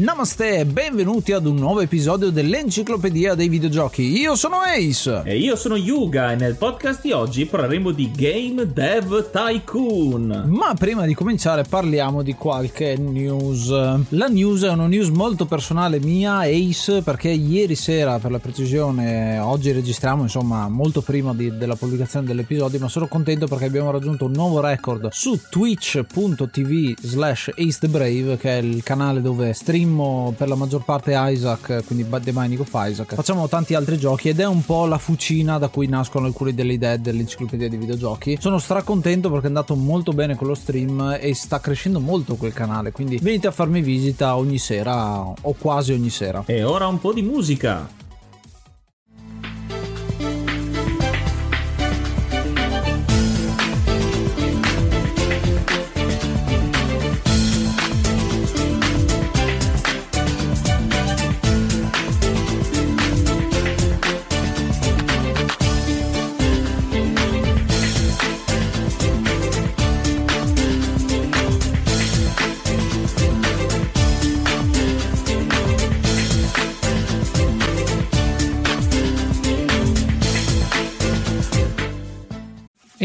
Namaste e benvenuti ad un nuovo episodio dell'Enciclopedia dei Videogiochi. Io sono Ace. E io sono Yuga e nel podcast di oggi parleremo di Game Dev Tycoon. Ma prima di cominciare parliamo di qualche news. La news è una news molto personale mia, Ace, perché ieri sera, per la precisione, oggi registriamo insomma molto prima di, della pubblicazione dell'episodio, ma sono contento perché abbiamo raggiunto un nuovo record su twitch.tv slash Ace the Brave, che è il canale dove stream streammo per la maggior parte Isaac, quindi The Binding of Isaac. Facciamo tanti altri giochi ed è un po' la fucina da cui nascono alcune delle idee dell'enciclopedia di videogiochi. Sono stracontento perché è andato molto bene con lo stream e sta crescendo molto quel canale, quindi venite a farmi visita ogni sera o quasi ogni sera. E ora un po' di musica.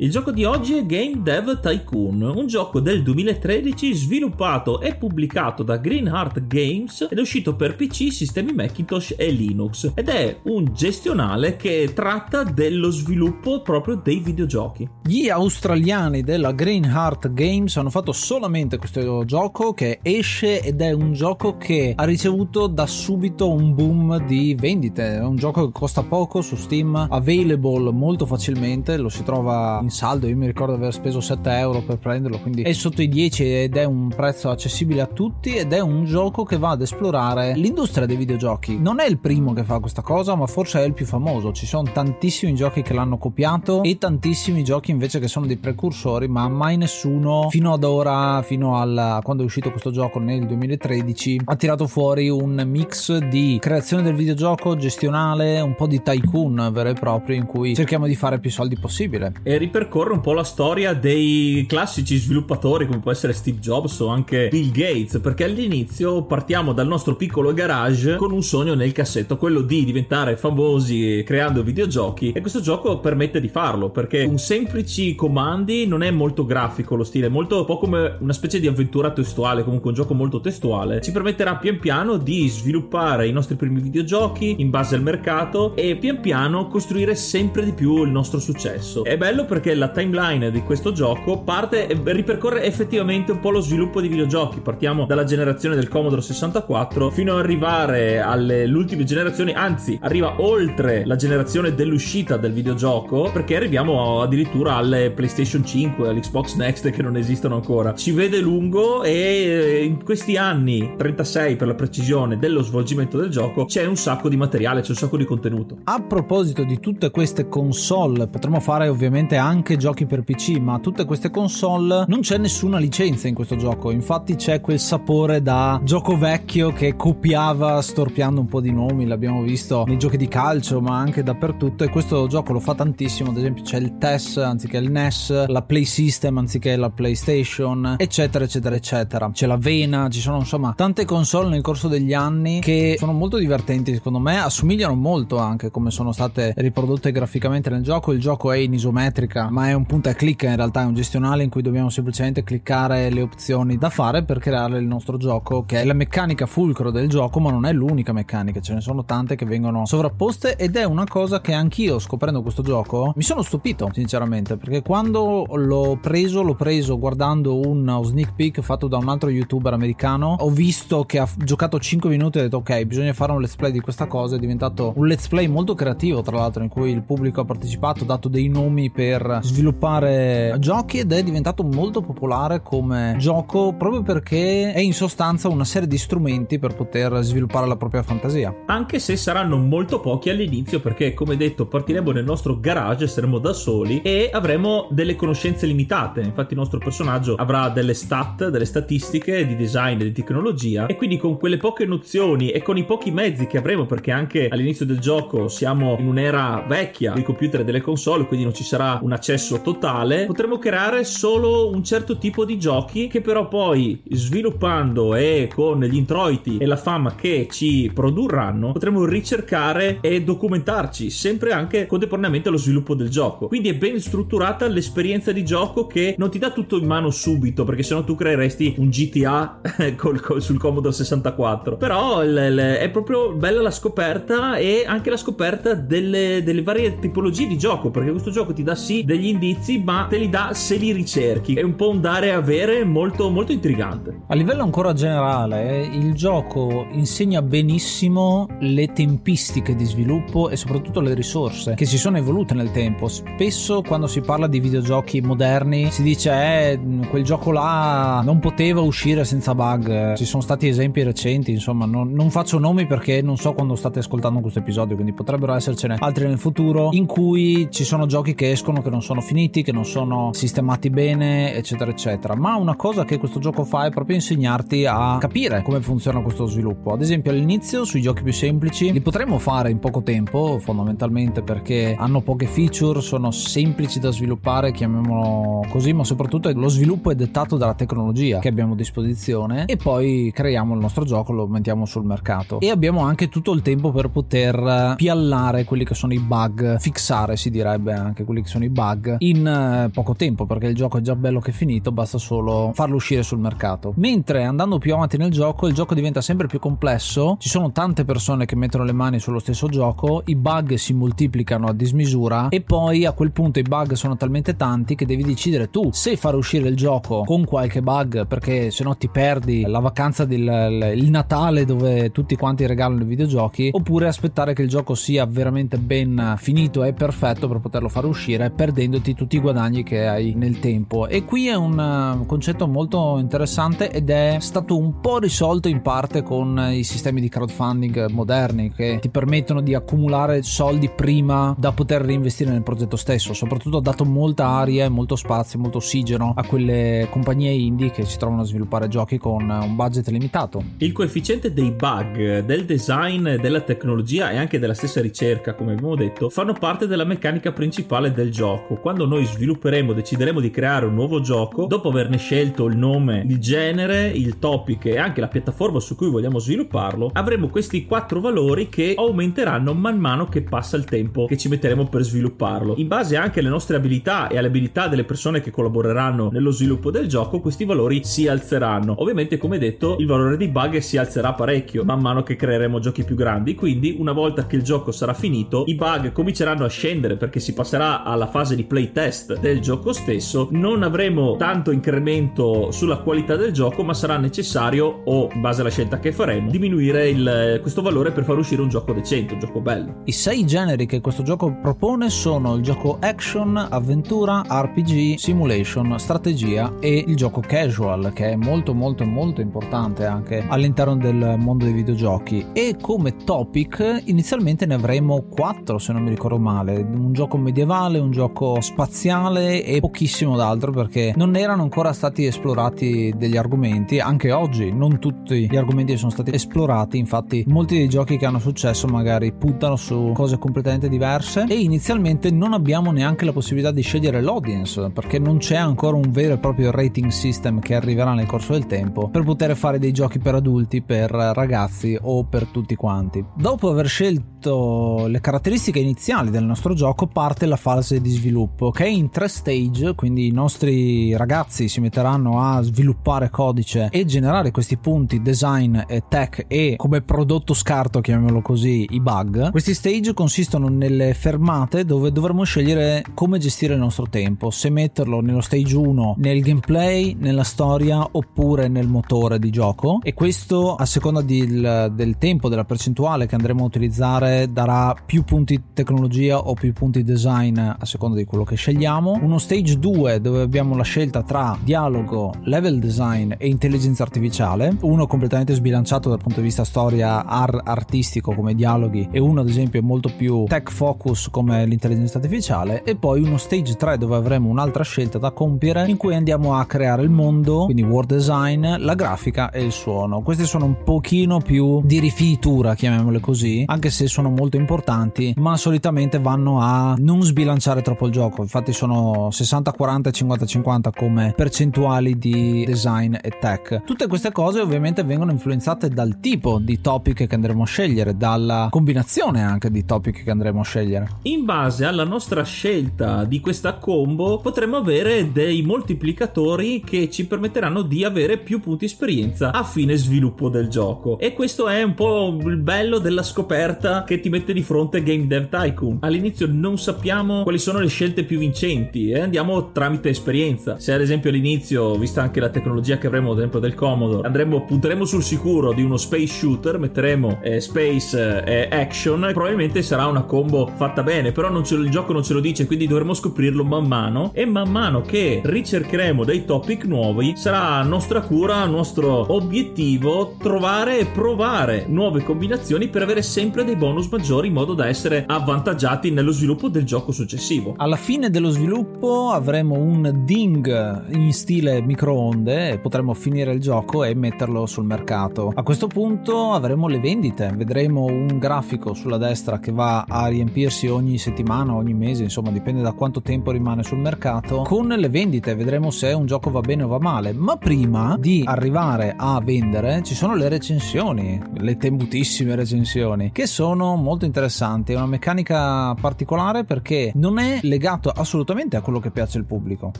Il gioco di oggi è Game Dev Tycoon, un gioco del 2013 sviluppato e pubblicato da Greenheart Games ed è uscito per PC, sistemi Macintosh e Linux ed è un gestionale che tratta dello sviluppo proprio dei videogiochi. Gli australiani della Greenheart Games hanno fatto solamente questo gioco che esce ed è un gioco che ha ricevuto da subito un boom di vendite, è un gioco che costa poco su Steam, available molto facilmente, lo si trova in saldo. Io mi ricordo di aver speso 7 euro per prenderlo, quindi è sotto i 10 ed è un prezzo accessibile a tutti. Ed è un gioco che va ad esplorare l'industria dei videogiochi. Non è il primo che fa questa cosa, ma forse è il più famoso. Ci sono tantissimi giochi che l'hanno copiato e tantissimi giochi invece che sono dei precursori, ma mai nessuno fino ad ora, fino a quando è uscito questo gioco nel 2013, ha tirato fuori un mix di creazione del videogioco gestionale, un po' di tycoon vero e proprio in cui cerchiamo di fare più soldi possibile. E ripeto ripercorre un po' la storia dei classici sviluppatori come può essere Steve Jobs o anche Bill Gates perché all'inizio partiamo dal nostro piccolo garage con un sogno nel cassetto quello di diventare famosi creando videogiochi e questo gioco permette di farlo perché con semplici comandi non è molto grafico lo stile è molto un po' come una specie di avventura testuale comunque un gioco molto testuale. Ci permetterà pian piano di sviluppare i nostri primi videogiochi in base al mercato e pian piano costruire sempre di più il nostro successo. È bello perché perché la timeline di questo gioco parte e ripercorre effettivamente un po' lo sviluppo di videogiochi. Partiamo dalla generazione del Commodore 64 fino ad arrivare alle ultime generazioni, anzi, arriva oltre la generazione dell'uscita del videogioco perché arriviamo addirittura alle PlayStation 5, all'Xbox Next che non esistono ancora. Ci vede lungo e eh, in questi anni, 36 per la precisione, dello svolgimento del gioco, c'è un sacco di materiale, c'è un sacco di contenuto. A proposito di tutte queste console, potremmo fare ovviamente anche giochi per PC, ma tutte queste console non c'è nessuna licenza in questo gioco. Infatti c'è quel sapore da gioco vecchio che copiava storpiando un po' di nomi, l'abbiamo visto nei giochi di calcio, ma anche dappertutto e questo gioco lo fa tantissimo, ad esempio c'è il TES anziché il NES, la Play System anziché la PlayStation, eccetera eccetera eccetera. C'è la Vena, ci sono insomma tante console nel corso degli anni che sono molto divertenti secondo me, assomigliano molto anche come sono state riprodotte graficamente nel gioco. Il gioco è in isometrica, ma è un punta e clicca in realtà, è un gestionale in cui dobbiamo semplicemente cliccare le opzioni da fare per creare il nostro gioco, che è la meccanica fulcro del gioco, ma non è l'unica meccanica, ce ne sono tante che vengono sovrapposte ed è una cosa che anch'io scoprendo questo gioco mi sono stupito, sinceramente, perché quando l'ho preso, l'ho preso guardando un sneak peek fatto da un altro youtuber americano, ho visto che ha giocato 5 minuti e ho detto ok, bisogna fare un let's play di questa cosa, è diventato un let's play molto creativo, tra l'altro, in cui il pubblico ha partecipato, ha dato dei nomi per sviluppare giochi ed è diventato molto popolare come gioco proprio perché è in sostanza una serie di strumenti per poter sviluppare la propria fantasia. Anche se saranno molto pochi all'inizio perché come detto partiremo nel nostro garage, saremo da soli e avremo delle conoscenze limitate. Infatti il nostro personaggio avrà delle stat, delle statistiche di design e di tecnologia e quindi con quelle poche nozioni e con i pochi mezzi che avremo perché anche all'inizio del gioco siamo in un'era vecchia dei computer e delle console, quindi non ci sarà un accesso totale, potremo creare solo un certo tipo di giochi che però poi sviluppando e con gli introiti e la fama che ci produrranno potremo ricercare e documentarci sempre anche contemporaneamente allo sviluppo del gioco. Quindi è ben strutturata l'esperienza di gioco che non ti dà tutto in mano subito perché sennò tu creeresti un GTA col, col, sul Commodore 64. Però l, l, è proprio bella la scoperta e anche la scoperta delle, delle varie tipologie di gioco perché questo gioco ti dà sì degli indizi ma te li dà se li ricerchi. È un po' un dare e avere molto, molto intrigante. A livello ancora generale, il gioco insegna benissimo le tempistiche di sviluppo e soprattutto le risorse che si sono evolute nel tempo. Spesso quando si parla di videogiochi moderni si dice eh, quel gioco là non poteva uscire senza bug. Ci sono stati esempi recenti, insomma, non, non faccio nomi perché non so quando state ascoltando questo episodio, quindi potrebbero essercene altri nel futuro in cui ci sono giochi che escono che non sono finiti, che non sono sistemati bene, eccetera, eccetera. Ma una cosa che questo gioco fa è proprio insegnarti a capire come funziona questo sviluppo. Ad esempio, all'inizio sui giochi più semplici li potremmo fare in poco tempo, fondamentalmente perché hanno poche feature, sono semplici da sviluppare, chiamiamolo così, ma soprattutto lo sviluppo è dettato dalla tecnologia che abbiamo a disposizione e poi creiamo il nostro gioco, lo mettiamo sul mercato. E abbiamo anche tutto il tempo per poter piallare quelli che sono i bug, fissare si direbbe anche quelli che sono i bug in eh, poco tempo perché il gioco è già bello che è finito, basta solo farlo uscire sul mercato. Mentre andando più avanti nel gioco, il gioco diventa sempre più complesso, ci sono tante persone che mettono le mani sullo stesso gioco, i bug si moltiplicano a dismisura e poi a quel punto i bug sono talmente tanti che devi decidere tu se fare uscire il gioco con qualche bug perché se no ti perdi la vacanza del il Natale dove tutti quanti regalano i videogiochi oppure aspettare che il gioco sia veramente ben finito e perfetto per poterlo fare uscire perdendoti tutti i guadagni che hai nel tempo. E qui è un uh, concetto molto interessante ed è stato un po' risolto in parte con i sistemi di crowdfunding moderni che ti permettono di accumulare soldi prima da poter reinvestire nel progetto stesso soprattutto ha dato molta aria molto spazio molto ossigeno a quelle compagnie indie che si trovano a sviluppare giochi con un budget limitato. Il coefficiente dei bug del design della tecnologia e anche della stessa ricerca come abbiamo detto fanno parte della meccanica principale del gioco quando noi svilupperemo decideremo di creare un nuovo gioco dopo averne scelto il nome il genere il topic e anche la piattaforma su cui vogliamo svilupparlo avremo questi quattro valori che aumenteranno man mano che passa il tempo che ci metteremo per svilupparlo. In base anche alle nostre abilità e alle abilità delle persone che collaboreranno nello sviluppo del gioco questi valori si alzeranno. Ovviamente come detto il valore di bug si alzerà parecchio man mano che creeremo giochi più grandi quindi una volta che il gioco sarà finito i bug cominceranno a scendere perché si passerà alla fase di playtest del gioco stesso, non avremo tanto incremento sulla qualità del gioco, ma sarà necessario, o in base alla scelta che faremo, diminuire il, questo valore per far uscire un gioco decente, un gioco bello. I sei generi che questo gioco propone sono il gioco action, avventura, RPG, simulation, strategia e il gioco casual, che è molto molto molto importante anche all'interno del mondo dei videogiochi. E come topic inizialmente ne avremo quattro se non mi ricordo male, un gioco medievale, un gioco spaziale e pochissimo d'altro perché non erano ancora stati esplorati degli argomenti, anche oggi non tutti gli argomenti sono stati esplorati, infatti molti dei giochi che hanno successo magari puntano su cose completamente diverse e inizialmente non abbiamo neanche la possibilità di scegliere l'audience perché non c'è ancora un vero e proprio rating system che arriverà nel corso del tempo per poter fare dei giochi per adulti, per ragazzi o per tutti quanti. Dopo aver scelto le caratteristiche iniziali del nostro gioco parte la fase di sviluppo che è in tre stage, quindi i nostri ragazzi si metteranno a sviluppare codice e generare questi punti design e tech e come prodotto scarto, chiamiamolo così, i bug. Questi stage consistono nelle fermate dove dovremo scegliere come gestire il nostro tempo, se metterlo nello stage 1 nel gameplay, nella storia oppure nel motore di gioco e questo a seconda del, del tempo, della percentuale che andremo a utilizzare darà più punti tecnologia o più punti design a seconda di quello che scegliamo. Uno stage 2 dove abbiamo la scelta tra dialogo, level design e intelligenza artificiale, uno completamente sbilanciato dal punto di vista storia ar- artistico come dialoghi e uno ad esempio molto più tech focus come l'intelligenza artificiale e poi uno stage 3 dove avremo un'altra scelta da compiere in cui andiamo a creare il mondo, quindi world design, la grafica e il suono. Queste sono un pochino più di rifinitura, chiamiamole così, anche se sono molto importanti, ma solitamente vanno a non sbilanciare troppo il gioco. Infatti sono 60-40 e 50-50 come percentuali di design e tech. Tutte queste cose ovviamente vengono influenzate dal tipo di topic che andremo a scegliere, dalla combinazione anche di topic che andremo a scegliere. In base alla nostra scelta di questa combo potremo avere dei moltiplicatori che ci permetteranno di avere più punti esperienza a fine sviluppo del gioco. E questo è un po' il bello della scoperta che ti mette di fronte Game Dev Tycoon. All'inizio non sappiamo quali sono le più vincenti e andiamo tramite esperienza. Se ad esempio all'inizio, vista anche la tecnologia che avremo ad esempio del Commodore, andremo, punteremo sul sicuro di uno space shooter, metteremo eh, space e eh, action, probabilmente sarà una combo fatta bene, però ce, il gioco non ce lo dice, quindi dovremo scoprirlo man mano e man mano che ricercheremo dei topic nuovi sarà nostra cura, nostro obiettivo trovare e provare nuove combinazioni per avere sempre dei bonus maggiori in modo da essere avvantaggiati nello sviluppo del gioco successivo. Alla fine dello sviluppo avremo un ding in stile microonde e potremo finire il gioco e metterlo sul mercato. A questo punto avremo le vendite, vedremo un grafico sulla destra che va a riempirsi ogni settimana, ogni mese, insomma dipende da quanto tempo rimane sul mercato. Con le vendite vedremo se un gioco va bene o va male, ma prima di arrivare a vendere ci sono le recensioni, le temutissime recensioni, che sono molto interessanti, è una meccanica particolare perché non è legato assolutamente a quello che piace al pubblico,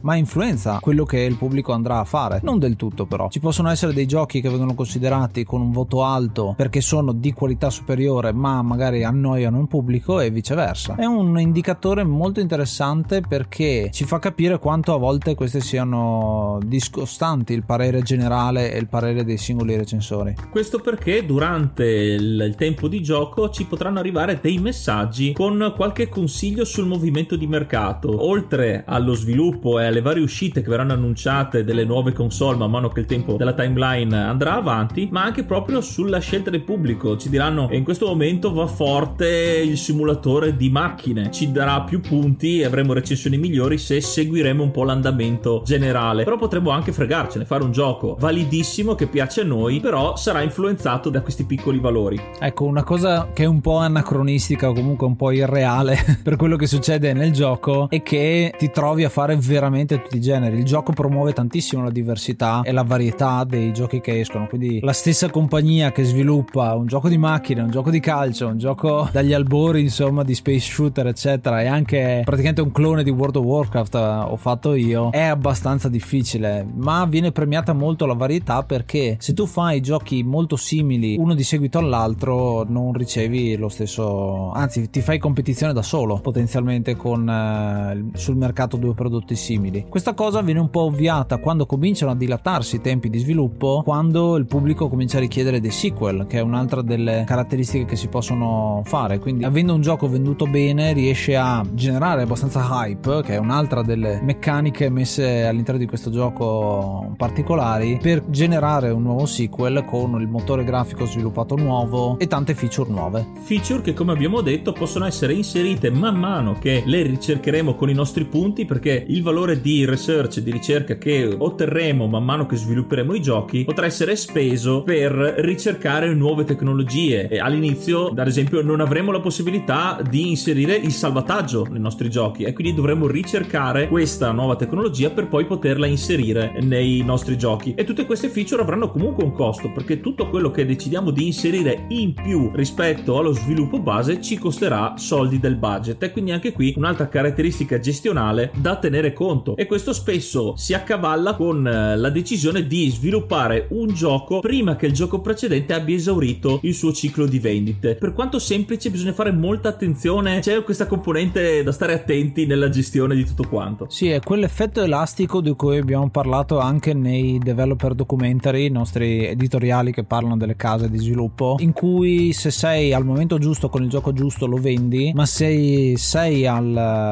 ma influenza quello che il pubblico andrà a fare, non del tutto però. Ci possono essere dei giochi che vengono considerati con un voto alto perché sono di qualità superiore, ma magari annoiano il pubblico e viceversa. È un indicatore molto interessante perché ci fa capire quanto a volte queste siano discostanti il parere generale e il parere dei singoli recensori. Questo perché durante il, il tempo di gioco ci potranno arrivare dei messaggi con qualche consiglio sul movimento di mercato. Oltre allo sviluppo e alle varie uscite che verranno annunciate delle nuove console man mano che il tempo della timeline andrà avanti, ma anche proprio sulla scelta del pubblico. Ci diranno in questo momento va forte il simulatore di macchine, ci darà più punti e avremo recensioni migliori se seguiremo un po' l'andamento generale. Però potremmo anche fregarcene, fare un gioco validissimo che piace a noi, però sarà influenzato da questi piccoli valori. Ecco, una cosa che è un po' anacronistica o comunque un po' irreale per quello che succede nel gioco è che ti trovi a fare veramente tutti i generi. Il gioco promuove tantissimo la diversità e la varietà dei giochi che escono, quindi la stessa compagnia che sviluppa un gioco di macchine, un gioco di calcio, un gioco dagli albori, insomma, di space shooter, eccetera, e anche praticamente un clone di World of Warcraft eh, ho fatto io, è abbastanza difficile, ma viene premiata molto la varietà perché se tu fai giochi molto simili uno di seguito all'altro non ricevi lo stesso, anzi ti fai competizione da solo potenzialmente con eh, sul mercato due prodotti simili. Questa cosa viene un po' ovviata quando cominciano a dilatarsi i tempi di sviluppo, quando il pubblico comincia a richiedere dei sequel, che è un'altra delle caratteristiche che si possono fare. Quindi avendo un gioco venduto bene riesce a generare abbastanza hype, che è un'altra delle meccaniche messe all'interno di questo gioco particolari per generare un nuovo sequel con il motore grafico sviluppato nuovo e tante feature nuove. Feature che come abbiamo detto possono essere inserite man mano che le ricercheremo con i nostri punti perché il valore di research, di ricerca che otterremo man mano che svilupperemo i giochi potrà essere speso per ricercare nuove tecnologie. E all'inizio, ad esempio, non avremo la possibilità di inserire il salvataggio nei nostri giochi e quindi dovremo ricercare questa nuova tecnologia per poi poterla inserire nei nostri giochi. E tutte queste feature avranno comunque un costo perché tutto quello che decidiamo di inserire in più rispetto allo sviluppo base ci costerà soldi del budget e quindi anche qui un'altra caratteristica gestionale da tenere conto e questo spesso si accavalla con eh, la decisione di sviluppare un gioco prima che il gioco precedente abbia esaurito il suo ciclo di vendite. Per quanto semplice bisogna fare molta attenzione, c'è questa componente da stare attenti nella gestione di tutto quanto. Sì, è quell'effetto elastico di cui abbiamo parlato anche nei developer documentary, i nostri editoriali che parlano delle case di sviluppo, in cui se sei al momento giusto con il gioco giusto lo vendi, ma se sei al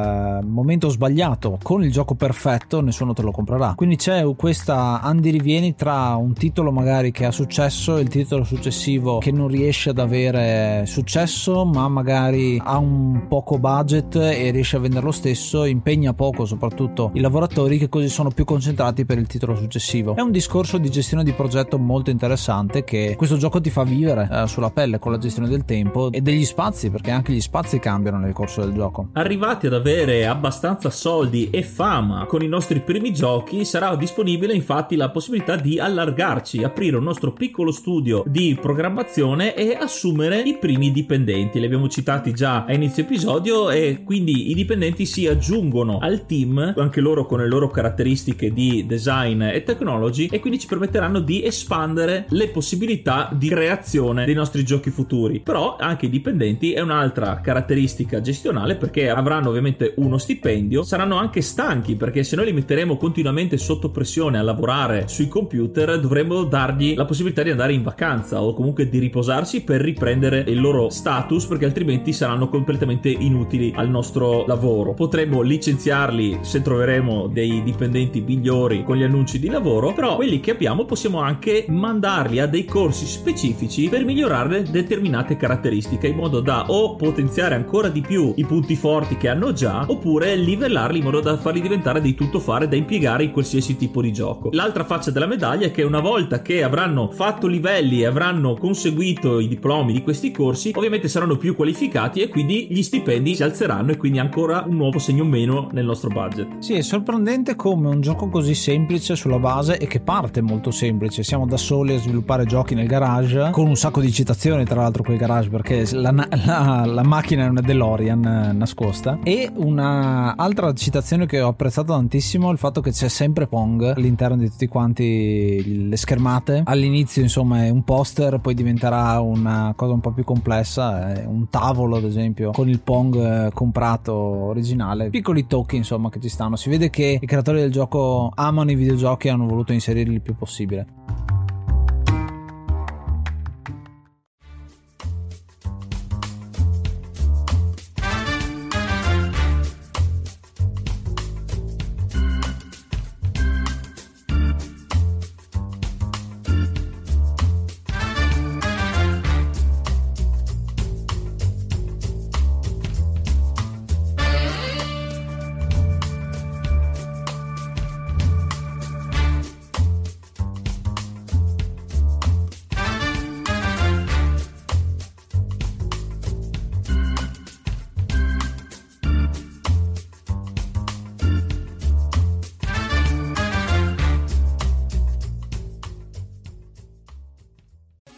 momento sbagliato con il gioco perfetto nessuno te lo comprerà. Quindi c'è questa andirivieni tra un titolo magari che ha successo e il titolo successivo che non riesce ad avere successo, ma magari ha un poco budget e riesce a vendere lo stesso, impegna poco soprattutto i lavoratori che così sono più concentrati per il titolo successivo. È un discorso di gestione di progetto molto interessante che questo gioco ti fa vivere eh, sulla pelle con la gestione del tempo e degli spazi, perché anche gli spazi cambiano nel corso del gioco. Arrivati ad avere abbastanza soldi e fama con i nostri primi giochi, sarà disponibile infatti la possibilità di allargarci, aprire un nostro piccolo studio di programmazione e assumere i primi dipendenti. Li abbiamo citati già a inizio episodio e quindi i dipendenti si aggiungono al team, anche loro con le loro caratteristiche di design e technology e quindi ci permetteranno di espandere le possibilità di creazione dei nostri giochi futuri. Però anche i dipendenti è un'altra caratteristica gestionale perché avranno ovviamente uno stipendio, saranno anche stanchi perché se noi li metteremo continuamente sotto pressione a lavorare sui computer dovremmo dargli la possibilità di andare in vacanza o comunque di riposarsi per riprendere il loro status perché altrimenti saranno completamente inutili al nostro lavoro. Potremmo licenziarli se troveremo dei dipendenti migliori con gli annunci di lavoro, però quelli che abbiamo possiamo anche mandarli a dei corsi specifici per migliorare determinate caratteristiche in modo da o potenziare ancora di più i punti forti che hanno già oppure livellarli in modo da farli diventare dei tuttofare da impiegare in qualsiasi tipo di gioco. L'altra faccia della medaglia è che una volta che avranno fatto livelli e avranno conseguito i diplomi di questi corsi, ovviamente saranno più qualificati e quindi gli stipendi si alzeranno e quindi ancora un nuovo segno meno nel nostro budget. Sì, è sorprendente come un gioco così semplice sulla base e che parte molto semplice. Siamo da soli a sviluppare giochi nel garage con un sacco di citazioni tra l'altro quel garage perché la, la, la macchina è una DeLorean nascosta e una altra citazione che ho apprezzato tantissimo è il fatto che c'è sempre Pong all'interno di tutti quanti le schermate. All'inizio insomma è un poster, poi diventerà una cosa un po' più complessa, un tavolo ad esempio con il Pong eh, comprato originale. Piccoli tocchi insomma che ci stanno. Si vede che i creatori del gioco amano i videogiochi e hanno voluto inserirli il più possibile.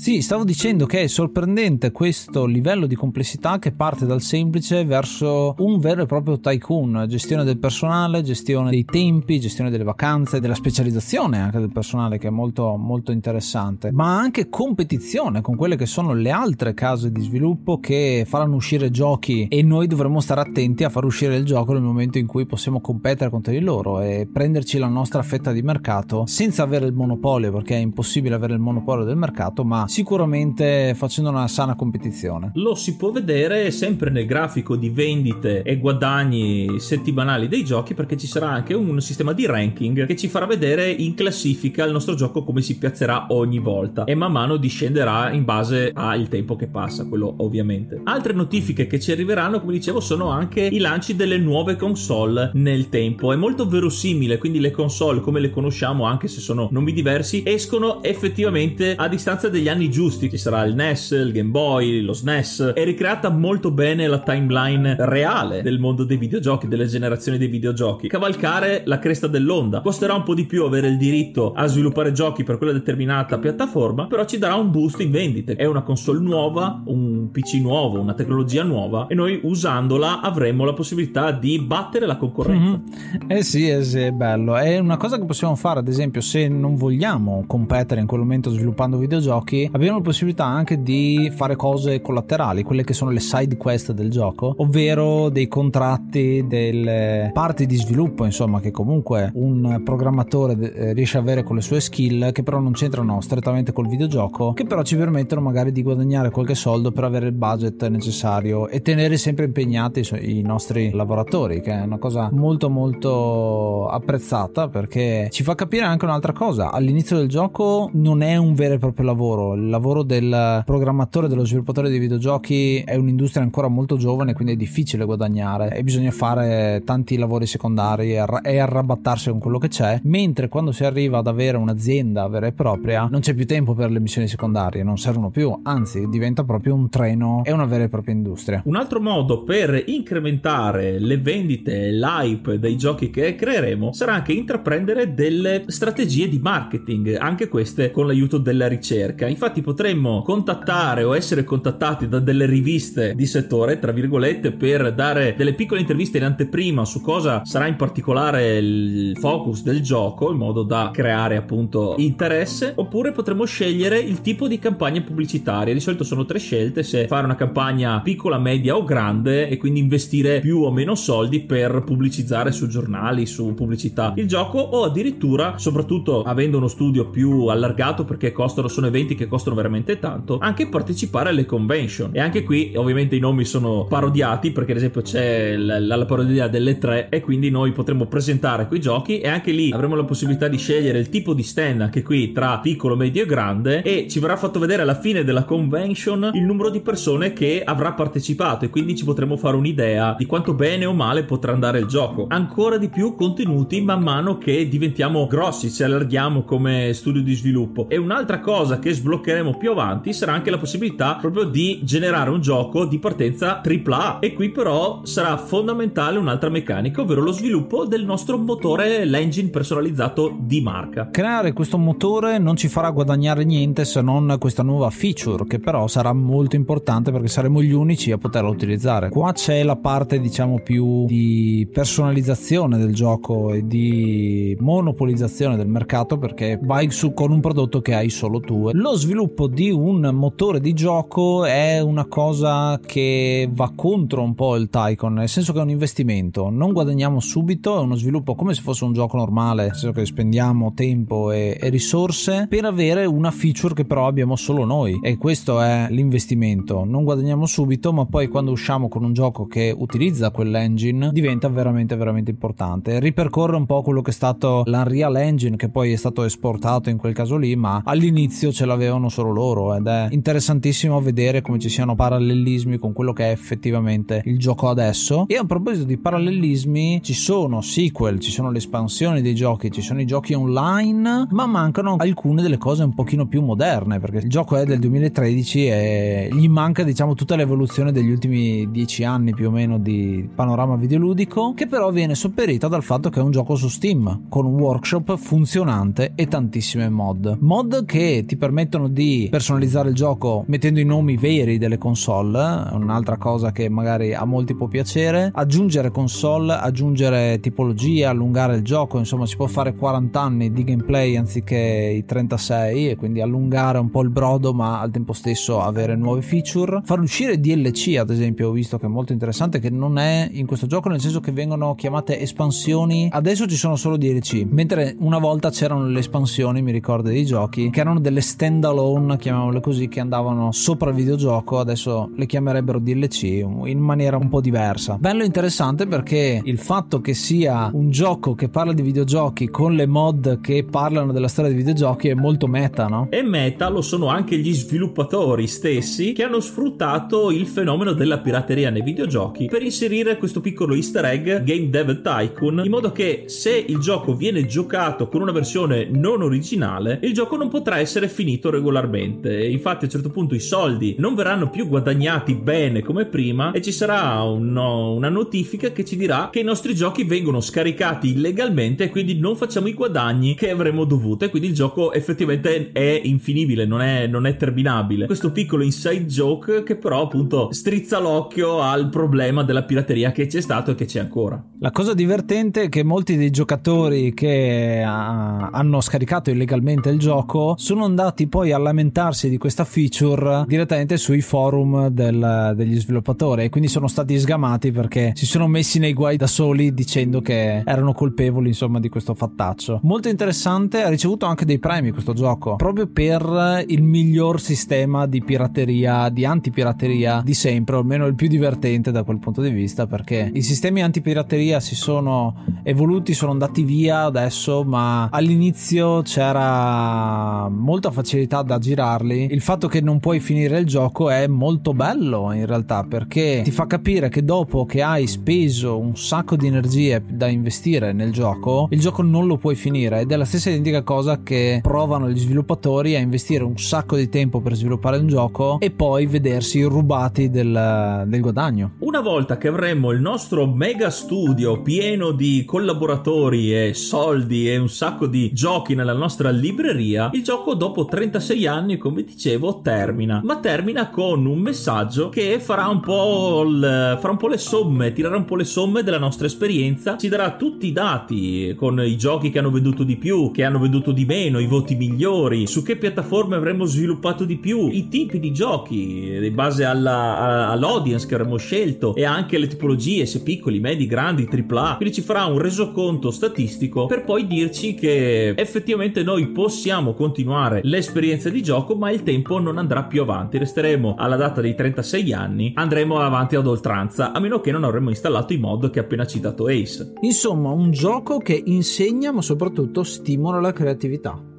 Sì, stavo dicendo che è sorprendente questo livello di complessità che parte dal semplice verso un vero e proprio tycoon, gestione del personale, gestione dei tempi, gestione delle vacanze, della specializzazione anche del personale che è molto molto interessante, ma anche competizione con quelle che sono le altre case di sviluppo che faranno uscire giochi e noi dovremo stare attenti a far uscire il gioco nel momento in cui possiamo competere contro di loro e prenderci la nostra fetta di mercato senza avere il monopolio perché è impossibile avere il monopolio del mercato, ma sicuramente facendo una sana competizione. Lo si può vedere sempre nel grafico di vendite e guadagni settimanali dei giochi perché ci sarà anche un sistema di ranking che ci farà vedere in classifica il nostro gioco come si piazzerà ogni volta e man mano discenderà in base al tempo che passa, quello ovviamente. Altre notifiche che ci arriveranno, come dicevo, sono anche i lanci delle nuove console nel tempo. È molto verosimile, quindi le console come le conosciamo, anche se sono nomi diversi, escono effettivamente a distanza degli anni giusti. Ci sarà il NES, il Game Boy, lo SNES. È ricreata molto bene la timeline reale del mondo dei videogiochi, delle generazioni dei videogiochi. Cavalcare la cresta dell'onda. Costerà un po' di più avere il diritto a sviluppare giochi per quella determinata piattaforma, però ci darà un boost in vendite. È una console nuova, un PC nuovo, una tecnologia nuova e noi usandola avremo la possibilità di battere la concorrenza. Mm-hmm. Eh sì, eh sì, è bello. È una cosa che possiamo fare, ad esempio, se non vogliamo competere in quel momento sviluppando videogiochi, abbiamo la possibilità anche di fare cose collaterali, quelle che sono le side quest del gioco, ovvero dei contratti, delle parti di sviluppo, insomma, che comunque un programmatore eh, riesce a avere con le sue skill, che però non c'entrano strettamente col videogioco, che però ci permettono magari di guadagnare qualche soldo per avere il budget necessario e tenere sempre impegnati i nostri lavoratori, che è una cosa molto molto apprezzata perché ci fa capire anche un'altra cosa. All'inizio del gioco non è un vero e proprio lavoro, il lavoro del programmatore, dello sviluppatore dei videogiochi è un'industria ancora molto giovane, quindi è difficile guadagnare e bisogna fare tanti lavori secondari e arrabattarsi con quello che c'è, mentre quando si arriva ad avere un'azienda vera e propria non c'è più tempo per le missioni secondarie, non servono più, anzi diventa proprio un treno e una vera e propria industria. Un altro modo per incrementare le vendite e l'hype dei giochi che creeremo sarà anche intraprendere delle strategie di marketing, anche queste con l'aiuto della ricerca. Infatti potremmo contattare o essere contattati da delle riviste di settore, tra virgolette, per dare delle piccole interviste in anteprima su cosa sarà in particolare il focus del gioco, in modo da creare appunto interesse, oppure potremmo scegliere il tipo di campagna pubblicitaria. Di solito sono tre scelte, se fare una campagna piccola, media o grande e quindi investire più o meno soldi per pubblicizzare su giornali, su pubblicità il gioco o addirittura, soprattutto avendo uno studio più allargato perché costano, sono eventi che costano veramente tanto, anche partecipare alle convention. E anche qui ovviamente i nomi sono parodiati perché ad esempio c'è la, la parodia delle tre e quindi noi potremo presentare quei giochi e anche lì avremo la possibilità di scegliere il tipo di stand anche qui tra piccolo, medio e grande e ci verrà fatto vedere alla fine della convention il numero di persone che avrà partecipato e quindi ci potremo fare un'idea di quanto bene o male potrà andare il gioco. Ancora di più contenuti man mano che diventiamo grossi, ci allarghiamo come studio di sviluppo. E un'altra cosa che sbloccheremo più avanti sarà anche la possibilità proprio di generare un gioco di partenza AAA e qui però sarà fondamentale un'altra meccanica, ovvero lo sviluppo del nostro motore, l'engine personalizzato di marca. Creare questo motore non ci farà guadagnare niente se non questa nuova feature che però sarà molto importante perché saremo gli unici a poterla utilizzare. Qua c'è la parte diciamo più di personalizzazione del gioco e di monopolizzazione del mercato perché vai su con un prodotto che hai solo tu. Lo sviluppo di un motore di gioco è una cosa che va contro un po' il Tycoon, nel senso che è un investimento, non guadagniamo subito, è uno sviluppo come se fosse un gioco normale, nel senso che spendiamo tempo e, e risorse per avere una feature che però abbiamo solo noi e questo è l'investimento. Non guadagniamo subito, ma poi quando usciamo con un gioco che utilizza quell'engine diventa veramente veramente importante. Ripercorre un po' quello che è stato l'Unreal Engine che poi è stato esportato in quel caso lì, ma all'inizio ce l'avevano solo loro ed è interessantissimo vedere come ci siano parallelismi con quello che è effettivamente il gioco adesso. E a proposito di parallelismi, ci sono sequel, ci sono le espansioni dei giochi, ci sono i giochi online, ma mancano alcune delle cose un pochino più moderne perché il gioco è del 2013 e gli manca diciamo tutta l'evoluzione degli ultimi dieci anni più o meno di panorama videoludico che però viene sopperita dal fatto che è un gioco su Steam con un workshop funzionante e tantissime mod mod che ti permettono di personalizzare il gioco mettendo i nomi veri delle console, un'altra cosa che magari a molti può piacere, aggiungere console, aggiungere tipologia, allungare il gioco, insomma si può fare 40 anni di gameplay anziché i 36 e quindi allungare un po' il brodo ma al tempo stesso avere nuove feature, far uscire DLC ad esempio, ho visto che è molto interessante che non è in questo gioco nel senso che vengono chiamate espansioni, adesso ci sono solo DLC, mentre una volta c'erano le espansioni, mi ricordo dei giochi, che erano delle stand alone, chiamiamole così, che andavano sopra il videogioco, adesso le chiamerebbero DLC in maniera un po' diversa. Bello interessante perché il fatto che sia un gioco che parla di videogiochi con le mod che parlano della storia dei videogiochi è molto meta, no? E meta lo sono anche gli sviluppatori stessi che hanno sfruttato il fenomeno della pirateria nei videogiochi per inserire questo piccolo easter egg Game Dev Tycoon in modo che se il gioco viene giocato con una versione non originale il gioco non potrà essere finito regolarmente infatti a un certo punto i soldi non verranno più guadagnati bene come prima e ci sarà un, una notifica che ci dirà che i nostri giochi vengono scaricati illegalmente e quindi non facciamo i guadagni che avremmo dovuto. E quindi il gioco effettivamente è infinibile non è, non è terminabile. Questo piccolo inside joke che però appunto strizza l'occhio al problema della pirateria che c'è stato e che c'è ancora. La cosa divertente è che molti dei giocatori che uh, hanno scaricato illegalmente il gioco sono andati poi a lamentarsi di questa feature direttamente sui forum del, degli sviluppatori. E quindi sono stati sgamati perché si sono messi nei guai da soli dicendo che erano colpevoli insomma di questo fattaccio. Molto interessante ha ricevuto anche dei premi questo gioco. Proprio per il miglior sistema di pirateria di antipirateria di sempre o almeno il più divertente da quel punto di vista perché i sistemi antipirateria si sono evoluti sono andati via adesso ma all'inizio c'era molta facilità da girarli. Il fatto che non puoi finire il gioco è molto bello in realtà perché ti fa capire che dopo che hai speso un sacco di energie da investire nel gioco il gioco non lo puoi finire. Ed è la stessa identica cosa che provano gli sviluppatori a investire un sacco di tempo per sviluppare un gioco e poi vedersi rubati del, del guadagno. Una volta che avremo il nostro mega studio pieno di collaboratori e soldi e un sacco di giochi nella nostra libreria il gioco dopo 36 anni come dicevo termina. Ma termina con un messaggio che farà un po' il, farà un po' le somme tirerà un po' le somme della nostra esperienza. Ci darà tutti i dati con i giochi che hanno venduto di più che hanno venduto di meno i voti migliori su che piattaforme avremmo sviluppato di più i tipi di giochi in base alla, all'audience che avremmo scelto e anche le tipologie se piccoli medi grandi AAA quindi ci farà un resoconto statistico per poi dirci che effettivamente noi possiamo continuare l'esperienza di gioco ma il tempo non andrà più avanti. Resteremo alla data dei 36 anni andremo avanti ad oltranza a meno che non avremo installato i mod che ha appena citato Ace. Insomma un gioco che insegna ma soprattutto stimola la creatività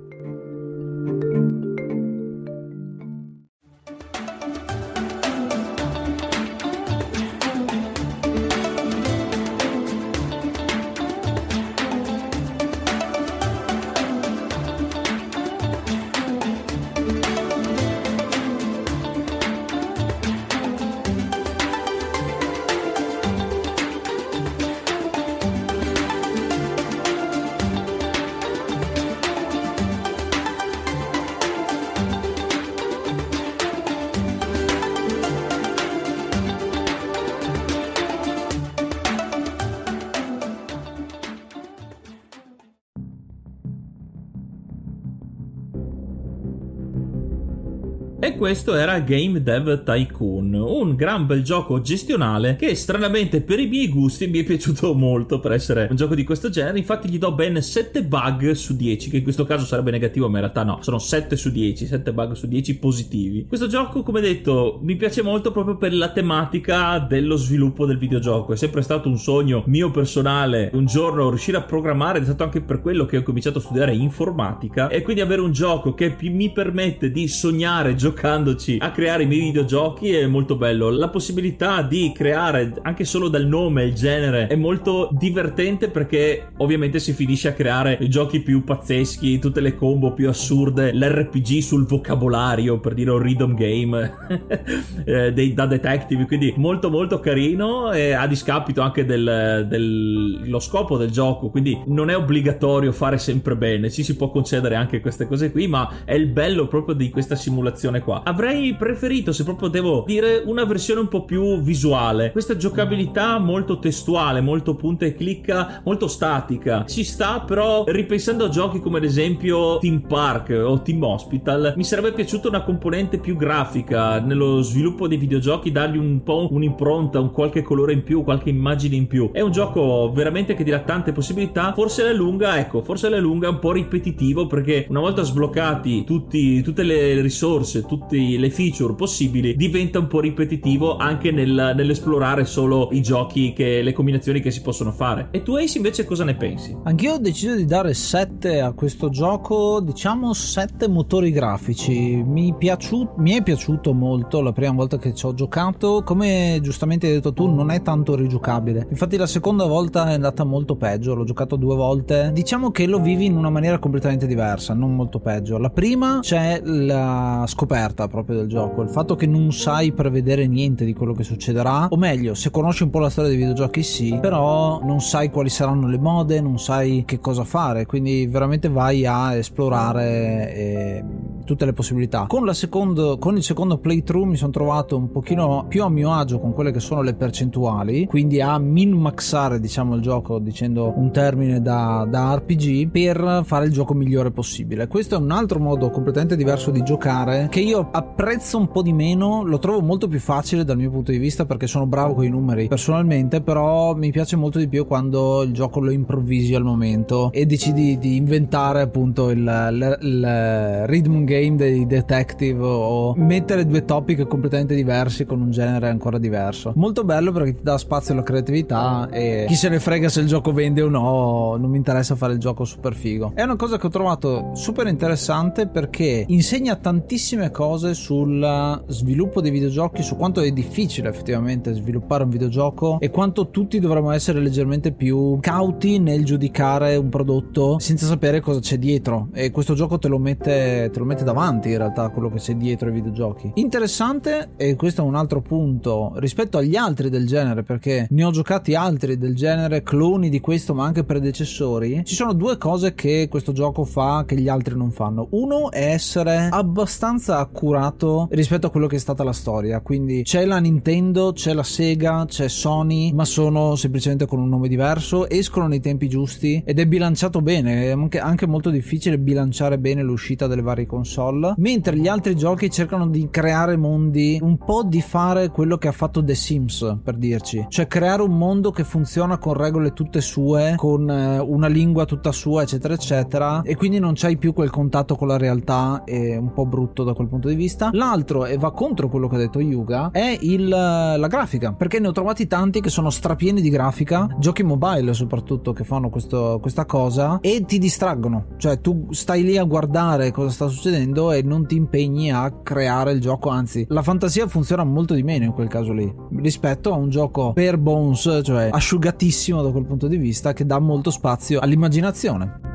questo era Game Dev Tycoon, un gran bel gioco gestionale che stranamente per i miei gusti mi è piaciuto molto per essere un gioco di questo genere, infatti gli do ben 7 bug su 10, che in questo caso sarebbe negativo ma in realtà no, sono 7 su 10, 7 bug su 10 positivi. Questo gioco come detto mi piace molto proprio per la tematica dello sviluppo del videogioco, è sempre stato un sogno mio personale un giorno riuscire a programmare, è stato anche per quello che ho cominciato a studiare informatica. E quindi avere un gioco che mi permette di sognare, giocare giocandoci a creare i miei videogiochi è molto bello. La possibilità di creare anche solo dal nome il genere è molto divertente perché ovviamente si finisce a creare i giochi più pazzeschi, tutte le combo più assurde, l'RPG sul vocabolario per dire un rhythm game eh, dei, da detective, quindi molto molto carino e a discapito anche del, del scopo del gioco, quindi non è obbligatorio fare sempre bene, ci si può concedere anche queste cose qui, ma è il bello proprio di questa simulazione qua. Avrei preferito, se proprio devo dire, una versione un po' più visuale, questa giocabilità molto testuale, molto punta e clicca, molto statica. Ci sta, però ripensando a giochi come ad esempio Team Park o Team Hospital, mi sarebbe piaciuta una componente più grafica nello sviluppo dei videogiochi, dargli un po' un'impronta, un qualche colore in più, qualche immagine in più. È un gioco veramente che ti dà tante possibilità, forse alla lunga, ecco, forse alla lunga è un po' ripetitivo perché una volta sbloccati tutti, tutte le risorse, tutte le feature possibili, diventa un po' ripetitivo anche nel, nell'esplorare solo i giochi, che, le combinazioni che si possono fare. E tu Ace invece cosa ne pensi? Anch'io ho deciso di dare 7 a questo gioco, diciamo 7 motori grafici. Mi, piaciu- mi è piaciuto molto la prima volta che ci ho giocato, come giustamente hai detto tu non è tanto rigiocabile. Infatti la seconda volta è andata molto peggio, l'ho giocato due volte. Diciamo che lo vivi in una maniera completamente diversa, non molto peggio. La prima c'è la scoperta proprio del gioco, il fatto che non sai prevedere niente di quello che succederà, o meglio, se conosci un po' la storia dei videogiochi sì, però non sai quali saranno le mode, non sai che cosa fare, quindi veramente vai a esplorare e tutte le possibilità. Con, secondo, con il secondo playthrough mi sono trovato un pochino più a mio agio con quelle che sono le percentuali, quindi a min-maxare diciamo il gioco dicendo un termine da, da RPG per fare il gioco migliore possibile. Questo è un altro modo completamente diverso di giocare che io apprezzo un po' di meno, lo trovo molto più facile dal mil punto di vista perché sono bravo con i numeri personalmente, però mi piace molto di più quando il gioco lo improvvisi al momento e decidi di inventare appunto il, il, il rhythm game dei detective o mettere due topic completamente diversi con un genere ancora diverso. Molto bello perché ti dà spazio alla creatività e chi se ne frega se il gioco vende o no, non mi interessa fare il gioco super figo. È una cosa che ho trovato super interessante perché insegna tantissime cose sul sviluppo dei videogiochi, su quanto è difficile effettivamente sviluppare un videogioco e quanto tutti dovremmo essere leggermente più cauti nel giudicare un prodotto senza sapere cosa c'è dietro e questo gioco te lo mette, te lo mette davanti in realtà quello che c'è dietro ai videogiochi. Interessante e questo è un altro punto rispetto agli altri del genere perché ne ho giocati altri del genere, cloni di questo ma anche predecessori. Ci sono due cose che questo gioco fa che gli altri non fanno. Uno è essere abbastanza accurato rispetto a quello che è stata la storia, quindi c'è la Nintendo, c'è la Sega, c'è Sony, ma sono semplicemente con un nome diverso, escono nei tempi giusti ed è bilanciato bene, è anche, anche molto difficile bilanciare bene l'uscita delle varie console, mentre gli altri giochi cercano di creare mondi, un po' di fare quello che ha fatto The Sims, per dirci, cioè creare un mondo che funziona con regole tutte sue, con eh, una lingua tutta sua, eccetera, eccetera, e quindi non c'hai più quel contatto con la realtà, è un po' brutto da quel punto di vista. L'altro, e va contro quello che ha detto Yuga, è il, la grafica, perché ne ho trovati tanti che sono strapieni di grafica, giochi mobile soprattutto che fanno questo, questa cosa e ti distraggono, cioè tu stai lì a guardare cosa sta succedendo e non ti impegni a creare il gioco, anzi la fantasia funziona molto di meno in quel caso lì rispetto a un gioco per bones, cioè asciugatissimo da quel punto di vista che dà molto spazio all'immaginazione.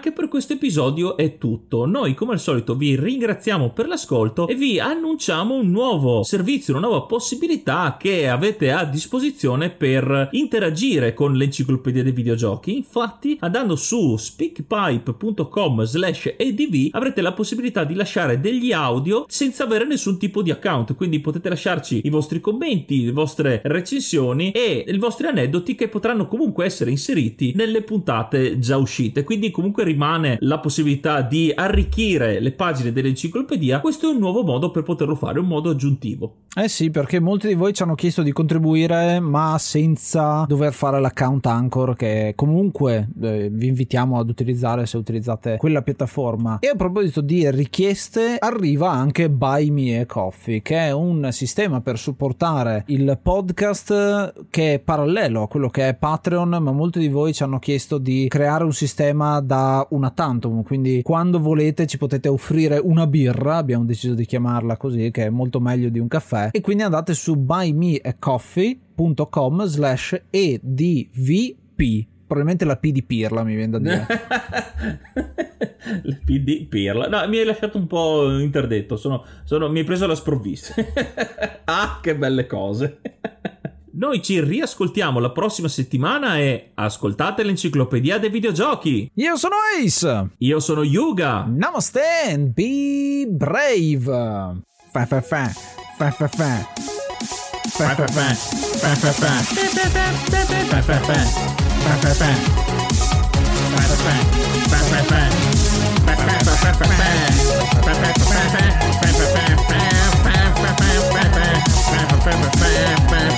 anche per questo episodio è tutto. Noi come al solito vi ringraziamo per l'ascolto e vi annunciamo un nuovo servizio, una nuova possibilità che avete a disposizione per interagire con l'enciclopedia dei videogiochi. Infatti andando su speakpipe.com slash edv avrete la possibilità di lasciare degli audio senza avere nessun tipo di account, quindi potete lasciarci i vostri commenti, le vostre recensioni e i vostri aneddoti che potranno comunque essere inseriti nelle puntate già uscite. Quindi comunque rimane la possibilità di arricchire le pagine dell'enciclopedia, questo è un nuovo modo per poterlo fare, un modo aggiuntivo. Eh sì, perché molti di voi ci hanno chiesto di contribuire, ma senza dover fare l'account Anchor, che comunque eh, vi invitiamo ad utilizzare se utilizzate quella piattaforma. E a proposito di richieste, arriva anche Buy Me a Coffee, che è un sistema per supportare il podcast che è parallelo a quello che è Patreon, ma molti di voi ci hanno chiesto di creare un sistema da una tantum, quindi quando volete ci potete offrire una birra, abbiamo deciso di chiamarla così, che è molto meglio di un caffè, e quindi andate su buymeacoffee.com slash edvp probabilmente la P di Pirla mi viene da dire. la P di Pirla. No, mi hai lasciato un po' interdetto, sono, sono, mi hai preso la sprovvista. ah, che belle cose. Noi ci riascoltiamo la prossima settimana e ascoltate l'enciclopedia dei videogiochi. Io sono Ace. Io sono Yuga. Namaste and be brave. Fa fa fa. Fa fa fa. Fa fa